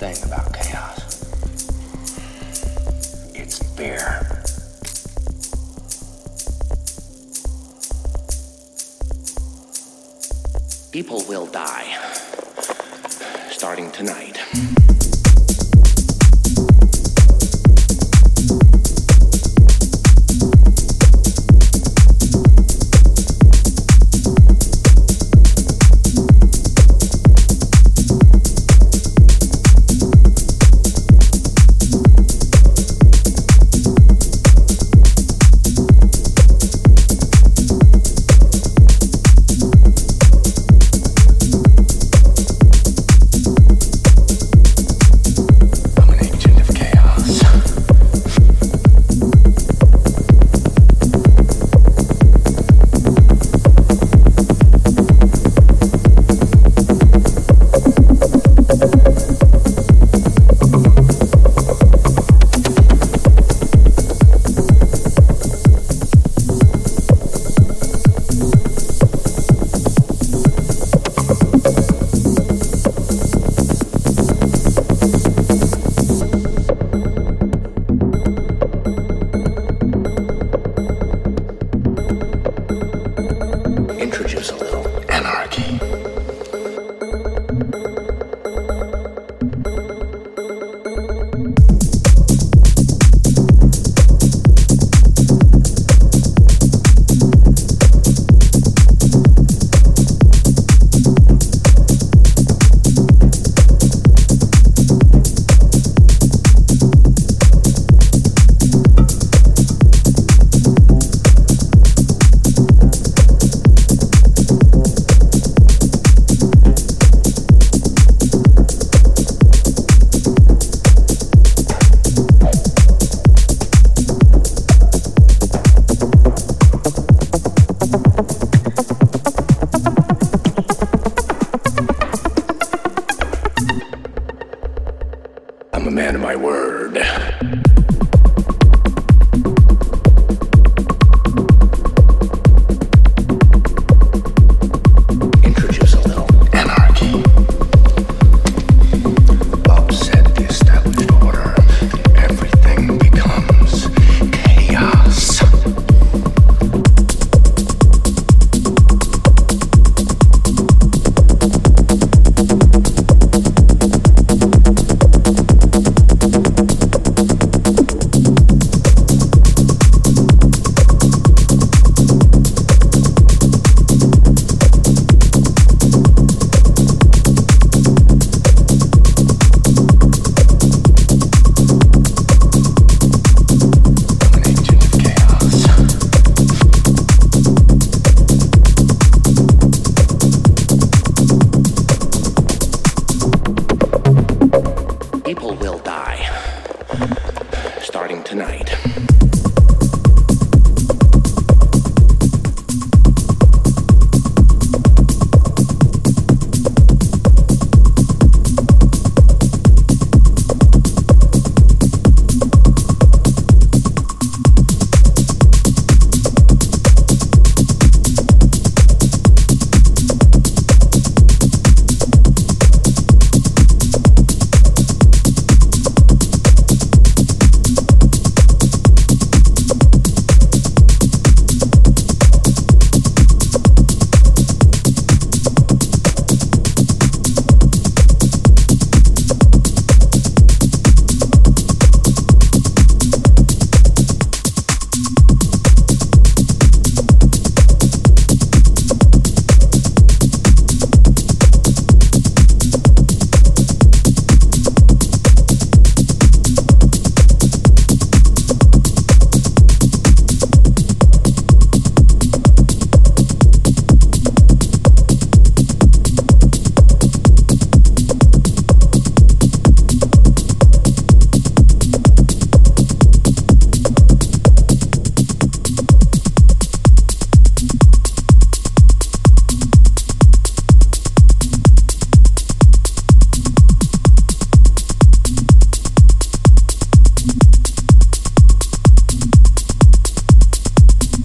thing about chaos? It's fear. People will die. Starting tonight.